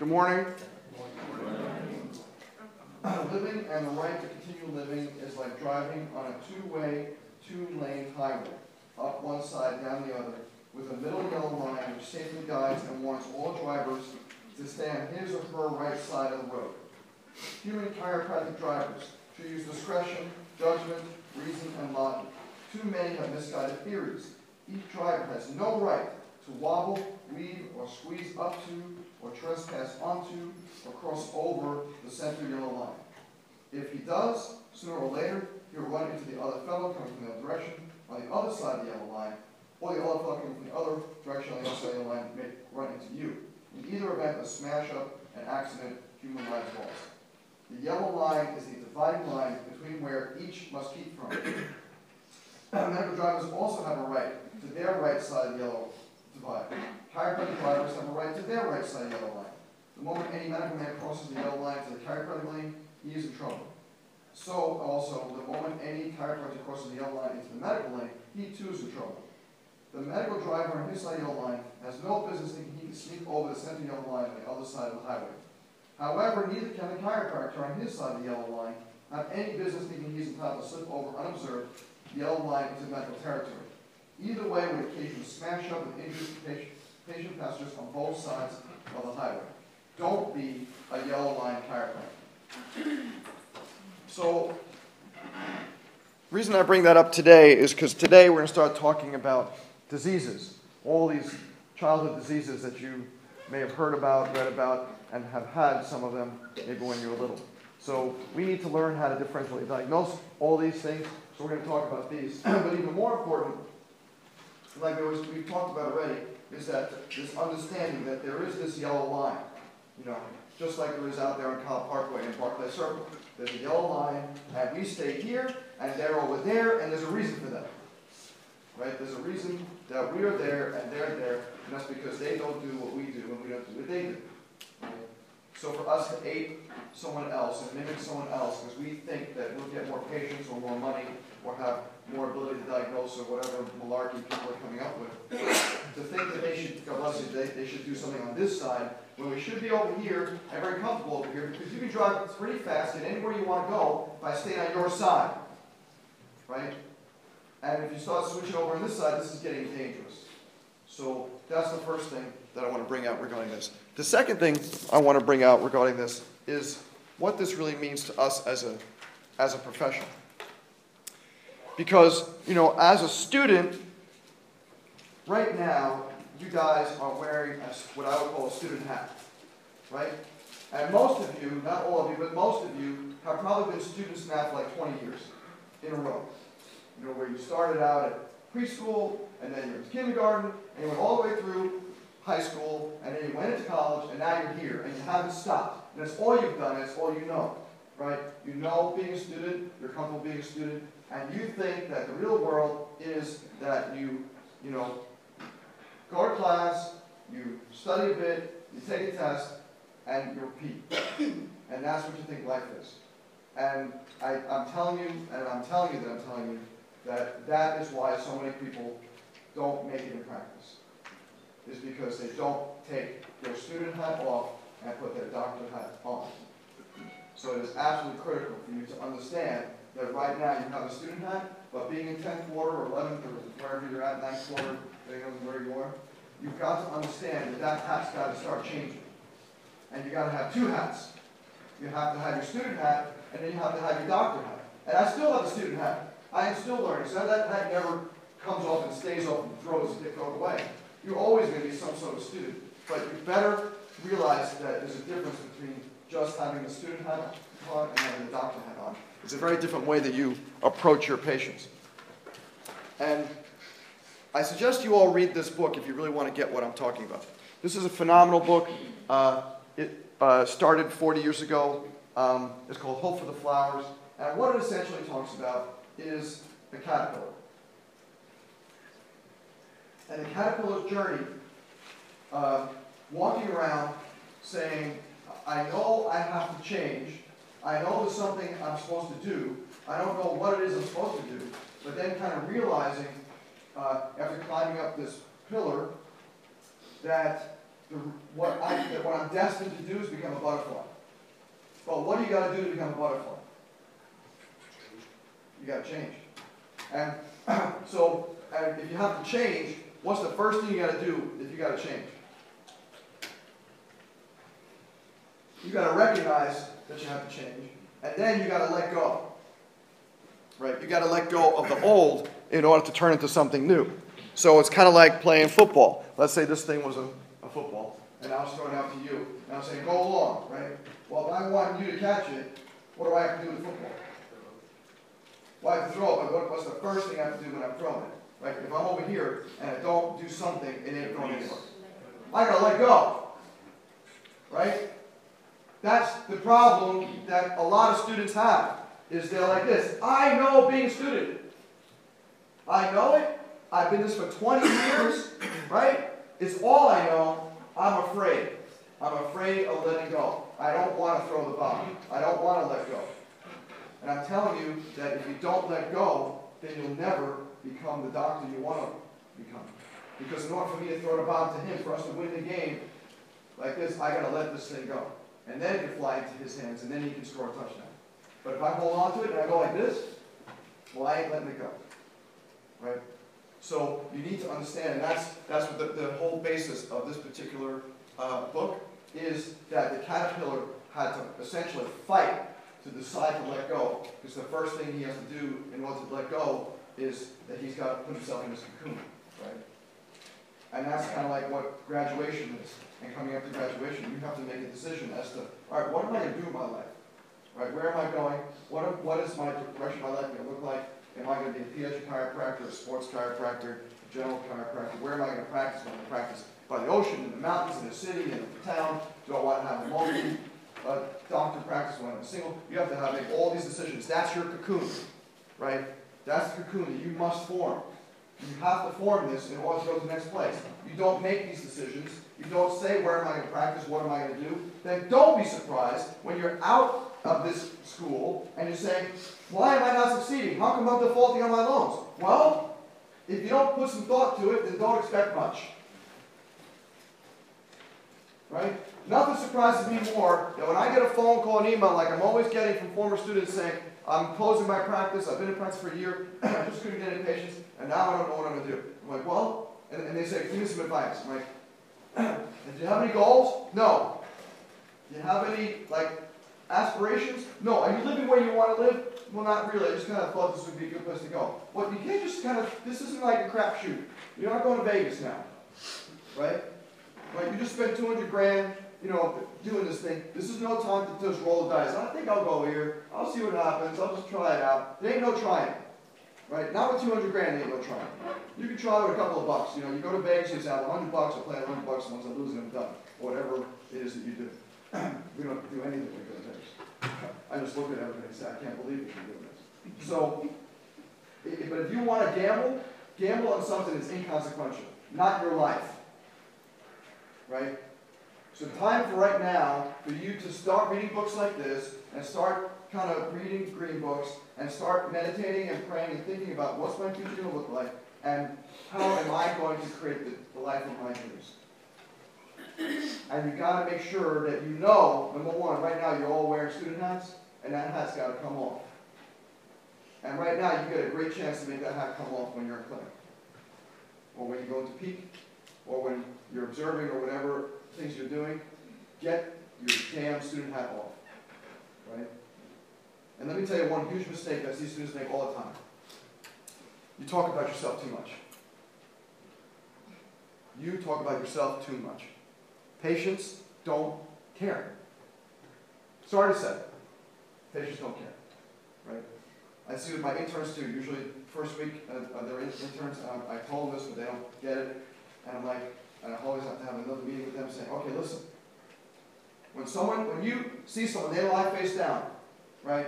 Good morning. living and the right to continue living is like driving on a two-way, two-lane highway, up one side, down the other, with a middle yellow line which safely guides and warns all drivers to stay on his or her right side of the road. Human chiropractic drivers should use discretion, judgment, reason, and logic. Too many have misguided theories. Each driver has no right to wobble, weave, or squeeze up to, or trespass onto, or cross over the center yellow line. If he does, sooner or later, he'll run into the other fellow coming from the other direction on the other side of the yellow line, or the other fellow coming from the other direction on the other side of the yellow line may run into you. In either event, a smash-up, an accident, human lives lost. The yellow line is the dividing line between where each must keep from. Medical drivers also have a right to their right side of the yellow divide. Chiropractic drivers have a right to their right side yellow line. The moment any medical man crosses the yellow line to the chiropractic lane, he is in trouble. So also, the moment any chiropractor crosses the yellow line into the medical lane, he too is in trouble. The medical driver on his side yellow line has no business thinking he can sneak over the center yellow line on the other side of the highway. However, neither can the chiropractor on his side of the yellow line have any business thinking he's entitled to slip over unobserved the yellow line into medical territory. Either way would occasion smash up with injured patient, patient passengers on both sides of the highway. Don't be a yellow line chiropractor. So, reason I bring that up today is because today we're going to start talking about diseases, all these childhood diseases that you may have heard about, read about, and have had some of them maybe when you were little. So we need to learn how to differentially diagnose all these things. So we're going to talk about these. but even more important, like was, we've talked about already, is that this understanding that there is this yellow line. You know, just like there is out there on Kyle Parkway and Barclay Circle. There's a yellow line, and we stay here, and they're over there, and there's a reason for that. Right? There's a reason that we are there and they're there, and that's because they don't do what we do and we don't do what they do. So for us to ape someone else and mimic someone else because we think that we'll get more patients or more money or have more ability to diagnose or whatever malarkey people are coming up with, to think that they should, God bless you, they, they should do something on this side when we should be over here and very comfortable over here because you can drive pretty fast and anywhere you want to go by staying on your side. Right? And if you start switching over on this side, this is getting dangerous. So that's the first thing that I want to bring out regarding this. The second thing I want to bring out regarding this is what this really means to us as a, as a profession. Because, you know, as a student, right now, you guys are wearing a, what I would call a student hat, right? And most of you, not all of you, but most of you have probably been students now for like 20 years in a row. You know, where you started out at preschool, and then you're in kindergarten, and you went all the way through high school, and then you went into college, and now you're here, and you haven't stopped. And that's all you've done, that's all you know, right? You know being a student, you're comfortable being a student, and you think that the real world is that you, you know, go to class, you study a bit, you take a test, and you repeat. and that's what you think life is. And I, I'm telling you, and I'm telling you that I'm telling you, that that is why so many people don't make it in practice. Is because they don't take their student hat off and put their doctor hat on. So it is absolutely critical for you to understand that right now you have a student hat, but being in 10th quarter or 11th or wherever you're at, 9th quarter, depending on where you are, you've got to understand that that hat's got to start changing. And you've got to have two hats. You have to have your student hat, and then you have to have your doctor hat. And I still have a student hat. I am still learning. So that hat never comes off and stays off and throws it out away. You're always going to be some sort of student. But you better realize that there's a difference between just having the student hat on and having the doctor hat on. It's a very different way that you approach your patients. And I suggest you all read this book if you really want to get what I'm talking about. This is a phenomenal book. Uh, it uh, started 40 years ago. Um, it's called Hope for the Flowers. And what it essentially talks about is the caterpillar. And the caterpillar's journey, uh, walking around saying, I know I have to change. I know there's something I'm supposed to do. I don't know what it is I'm supposed to do. But then kind of realizing, uh, after climbing up this pillar, that the, what, I, that what I'm destined to do is become a butterfly. But what do you got to do to become a butterfly? You got to change. And so, and if you have to change, what's the first thing you got to do if you got to change? You got to recognize that you have to change, and then you got to let go. Right? You got to let go of the old in order to turn into something new. So it's kind of like playing football. Let's say this thing was a, a football, and I was throwing out to you, and I'm saying, go along, right? Well, if I want you to catch it, what do I have to do with football? Well, I have to throw it, but what's the first thing I have to do when I'm throwing it? Right? If I'm over here and I don't do something, it ain't going anywhere. I gotta let go. Right? That's the problem that a lot of students have, is they're like this. I know being a student. I know it. I've been this for 20 years, right? It's all I know. I'm afraid. I'm afraid of letting go. I don't want to throw the ball. I don't want to let go. And I'm telling you that if you don't let go, then you'll never become the doctor you want to become. Because in order for me to throw the bomb to him, for us to win the game like this, I got to let this thing go. And then it can fly into his hands, and then he can score a touchdown. But if I hold on to it and I go like this, well, I ain't letting it go. Right? So you need to understand, and that's, that's what the, the whole basis of this particular uh, book is that the caterpillar had to essentially fight to decide to let go. Because the first thing he has to do in order to let go is that he's got to put himself in his cocoon. Right? And that's kind of like what graduation is. And coming up to graduation, you have to make a decision as to, all right, what am I going to do in my life? Right? Where am I going? What, what is my direction of my life going to look like? Am I going to be a pediatric chiropractor, a sports chiropractor, a general chiropractor? Where am I going to practice? Am I going to practice by the ocean, in the mountains, in the city, in the town? Do I want to have a multi uh, doctor practice? when I want to have a single? You have to have make all these decisions. That's your cocoon, right? That's the cocoon that you must form. You have to form this in order to go to the next place. You don't make these decisions. You don't say, where am I going to practice? What am I going to do? Then don't be surprised when you're out of this school and you're saying, why am I not succeeding? How come I'm defaulting on my loans? Well, if you don't put some thought to it, then don't expect much. Right? Nothing surprises me more than when I get a phone call and email like I'm always getting from former students saying, I'm closing my practice, I've been in practice for a year, I just couldn't get any patients, and now I don't know what I'm going to do. I'm like, well, and, and they say, give me some advice. I'm like, do you have any goals? No. Do you have any, like, aspirations? No. Are you living where you want to live? Well, not really. I just kind of thought this would be a good place to go. Well, you can't just kind of, this isn't like a crapshoot. You're not going to Vegas now. Right? Right? You just spent 200 grand, you know, doing this thing. This is no time to just roll the dice. I think I'll go here. I'll see what happens. I'll just try it out. There ain't no trying. Right? Not with 200 grand, there ain't no trying. You can try with a couple of bucks. You know, you go to Vegas, you have 100 bucks, I'll play 100 bucks, once I lose I'm done. Whatever it is that you do. we don't do anything like that. I just look at everything and say, I can't believe that you're doing this. So, but if you want to gamble, gamble on something that's inconsequential, not your life. Right? So time for right now for you to start reading books like this and start kind of reading green books and start meditating and praying and thinking about what's my future going to look like and how am I going to create the, the life of my dreams. And you got to make sure that you know, number one, right now you're all wearing student hats, and that hat's got to come off. And right now you get a great chance to make that hat come off when you're in clinic, or when you go into peak, or when you're observing, or whatever things you're doing. Get your damn student hat off, right? And let me tell you one huge mistake that these students make all the time. You talk about yourself too much. You talk about yourself too much. Patients don't care. Sorry to say, patients don't care, right? I see with my interns too. Usually, first week uh, uh they're interns. Um, I told them this, but they don't get it, and I'm like, and I always have to have another meeting with them, saying, okay, listen. When someone, when you see someone, they lie face down, right?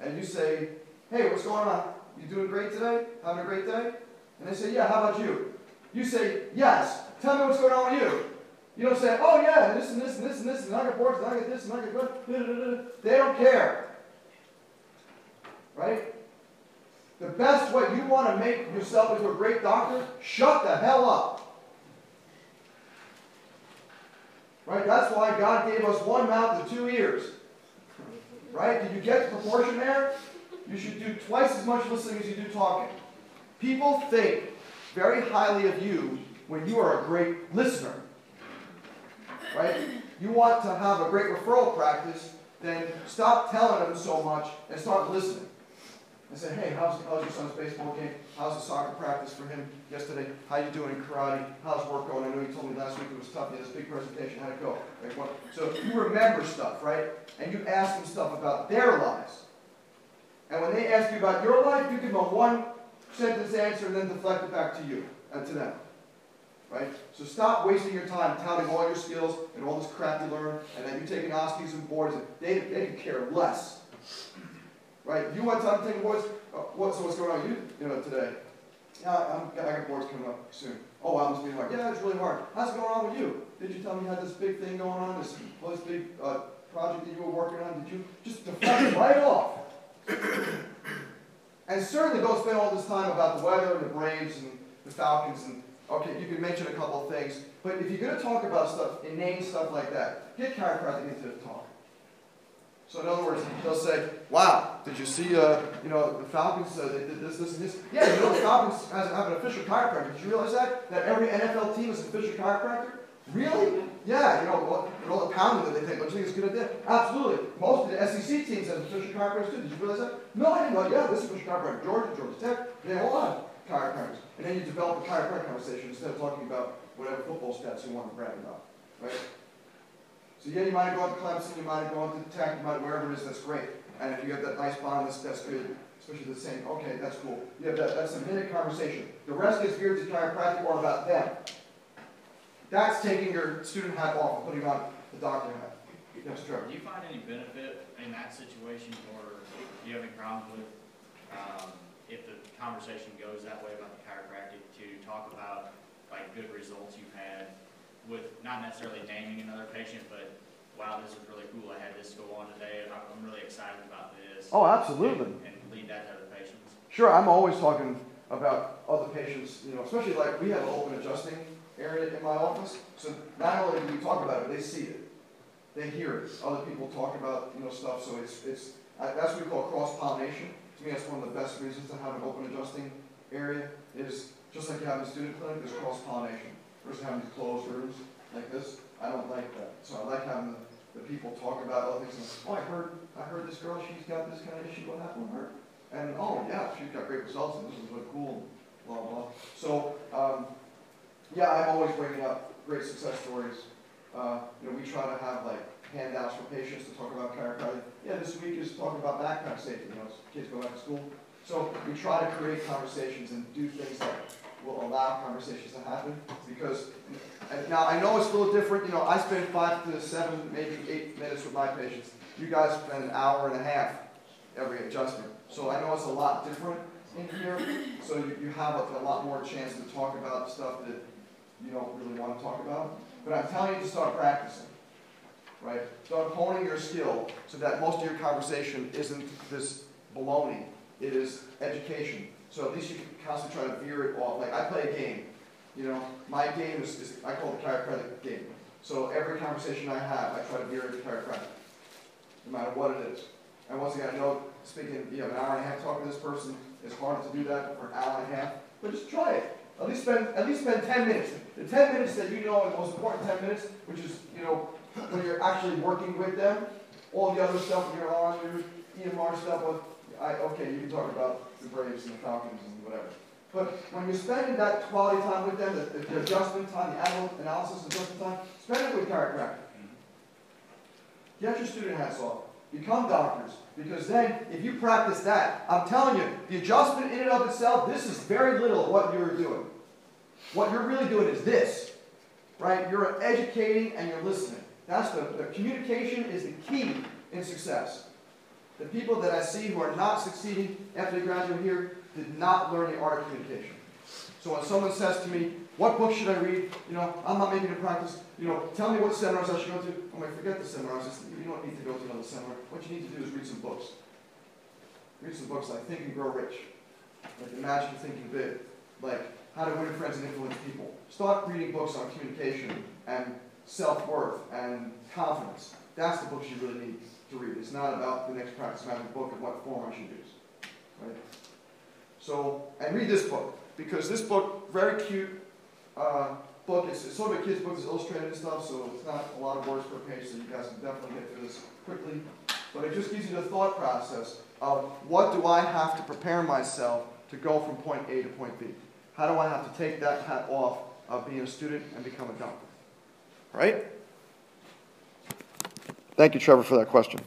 And you say, hey, what's going on? You doing great today? Having a great day? And they say, yeah. How about you? You say, yes. Tell me what's going on with you. You don't say, oh yeah, this and this and this and this, and I got boards, and I got this, and I got that. They don't care. Right? The best way you want to make yourself into a great doctor, shut the hell up. Right? That's why God gave us one mouth and two ears. Right? Did you get the proportion there? You should do twice as much listening as you do talking. People think very highly of you when you are a great listener. Right? You want to have a great referral practice, then stop telling them so much and start listening. And say, hey, how's, how's your son's baseball game? How's the soccer practice for him yesterday? How you doing in karate? How's work going? I know you told me last week it was tough. You had this big presentation. How'd it go? Right? What? So you remember stuff, right? And you ask them stuff about their lives. And when they ask you about your life, you give them a one sentence answer and then deflect it back to you and to them. Right? So stop wasting your time touting all your skills and all this crap you learn, and then you taking OSCEs and boards, and they, they care less. Right? You want boards? Uh, what, so what's going on with you, you know, today? Yeah, I'm, I got boards coming up soon. Oh, wow, must be hard. Yeah, it's really hard. How's it going on with you? Did you tell me you had this big thing going on, this, this big uh, project that you were working on? Did you just deflect right off? and certainly don't spend all this time about the weather and the Braves and the Falcons and okay, you can mention a couple of things, but if you're going to talk about stuff, inane stuff like that, get chiropractic into the talk. So in other words, they'll say, "Wow, did you see? Uh, you know, the Falcons uh, they did this, this, and this." Yeah, you know, the Falcons has, have an official chiropractor. Did you realize that? That every NFL team is an official chiropractor. Really? Yeah, you know, all, all the pounding that they take, don't you think it's a good idea? Absolutely. Most of the SEC teams have official chiropractors too. Did you realize that? No, I didn't know. Yeah, this is official chiropractor. Georgia, Georgia Tech, they have a all have chiropractors. And then you develop a chiropractic conversation instead of talking about whatever football stats you want to brag about. Right? So yeah, you might have gone to Clemson, you might have gone to Tech, you might wherever it is, that's great. And if you have that nice bond, that's, that's good. Especially the same, okay, that's cool. You have that, that's a minute conversation. The rest is geared to chiropractic or about them. That's taking your student hat off and putting on the doctor hat. Yes, Trevor. Do you find any benefit in that situation, or do you have any problem with, um, if the conversation goes that way about the chiropractic, to talk about, like, good results you've had with, not necessarily naming another patient, but, wow, this was really cool, I had this go on today, I'm I'm really excited about this. Oh, absolutely. And and lead that to other patients. Sure, I'm always talking about other patients, you know, especially like we have an open adjusting area in my office. So not only do we talk about it, they see it. They hear it. Other people talk about, you know, stuff. So it's, it's that's what we call cross pollination. To me, that's one of the best reasons to have an open adjusting area is just like you have in a student clinic, there's cross pollination. Versus having these closed rooms like this, I don't like that. So I like having the, the people talk about other things. Oh, I heard, I heard this girl, she's got this kind of issue. What happened with her? And oh yeah, she's got great results, and this is really cool. Blah blah. So um, yeah, I'm always bringing up great success stories. Uh, you know, we try to have like handouts for patients to talk about chiropractic. Yeah, this week is talking about backpack safety. You know, kids go back to school. So we try to create conversations and do things will allow conversations to happen. Because now I know it's a little different. You know, I spend five to seven, maybe eight minutes with my patients. You guys spend an hour and a half every adjustment. So I know it's a lot different in here. So you, you have a, a lot more chance to talk about stuff that you don't really want to talk about. But I'm telling you to start practicing, right? Start honing your skill so that most of your conversation isn't this baloney. It is education. So at least you can constantly try to veer it off. Like I play a game, you know, my game is, is I call it the chiropractic game. So every conversation I have, I try to veer it to chiropractic, no matter what it is. And once again, I know speaking, you have an hour and a half talking to this person, is hard to do that for an hour and a half, but just try it. At least spend at least spend 10 minutes. The 10 minutes that you know are the most important 10 minutes, which is, you know, when you're actually working with them, all the other stuff you're on your EMR stuff, with, I, okay, you can talk about the Braves and the Falcons and whatever. But when you're spending that quality time with them, the, the adjustment time, the analysis adjustment time, spend it with chiropractic. Mm-hmm. Get your student hats off. Become doctors. Because then, if you practice that, I'm telling you, the adjustment in and of itself, this is very little of what you're doing. What you're really doing is this, right? You're educating and you're listening. That's the, the communication is the key in success. The people that I see who are not succeeding after they graduate here did not learn the art of communication. So when someone says to me, what book should I read? You know, I'm not making a practice. You know, tell me what seminars I should go to. I'm like, forget the seminars. You don't need to go to another seminar. What you need to do is read some books. Read some books like Think and Grow Rich, like Imagine Thinking Big, like How to Win Friends and Influence People. Start reading books on communication and self-worth and confidence. That's the books you really need to read. It's not about the next practice book and what form I should use. Right? So, and read this book, because this book, very cute uh, book. It's, it's sort of a kid's book, it's illustrated and stuff, so it's not a lot of words per page, so you guys can definitely get through this quickly. But it just gives you the thought process of what do I have to prepare myself to go from point A to point B? How do I have to take that hat off of being a student and become a doctor? Right? Thank you, Trevor, for that question.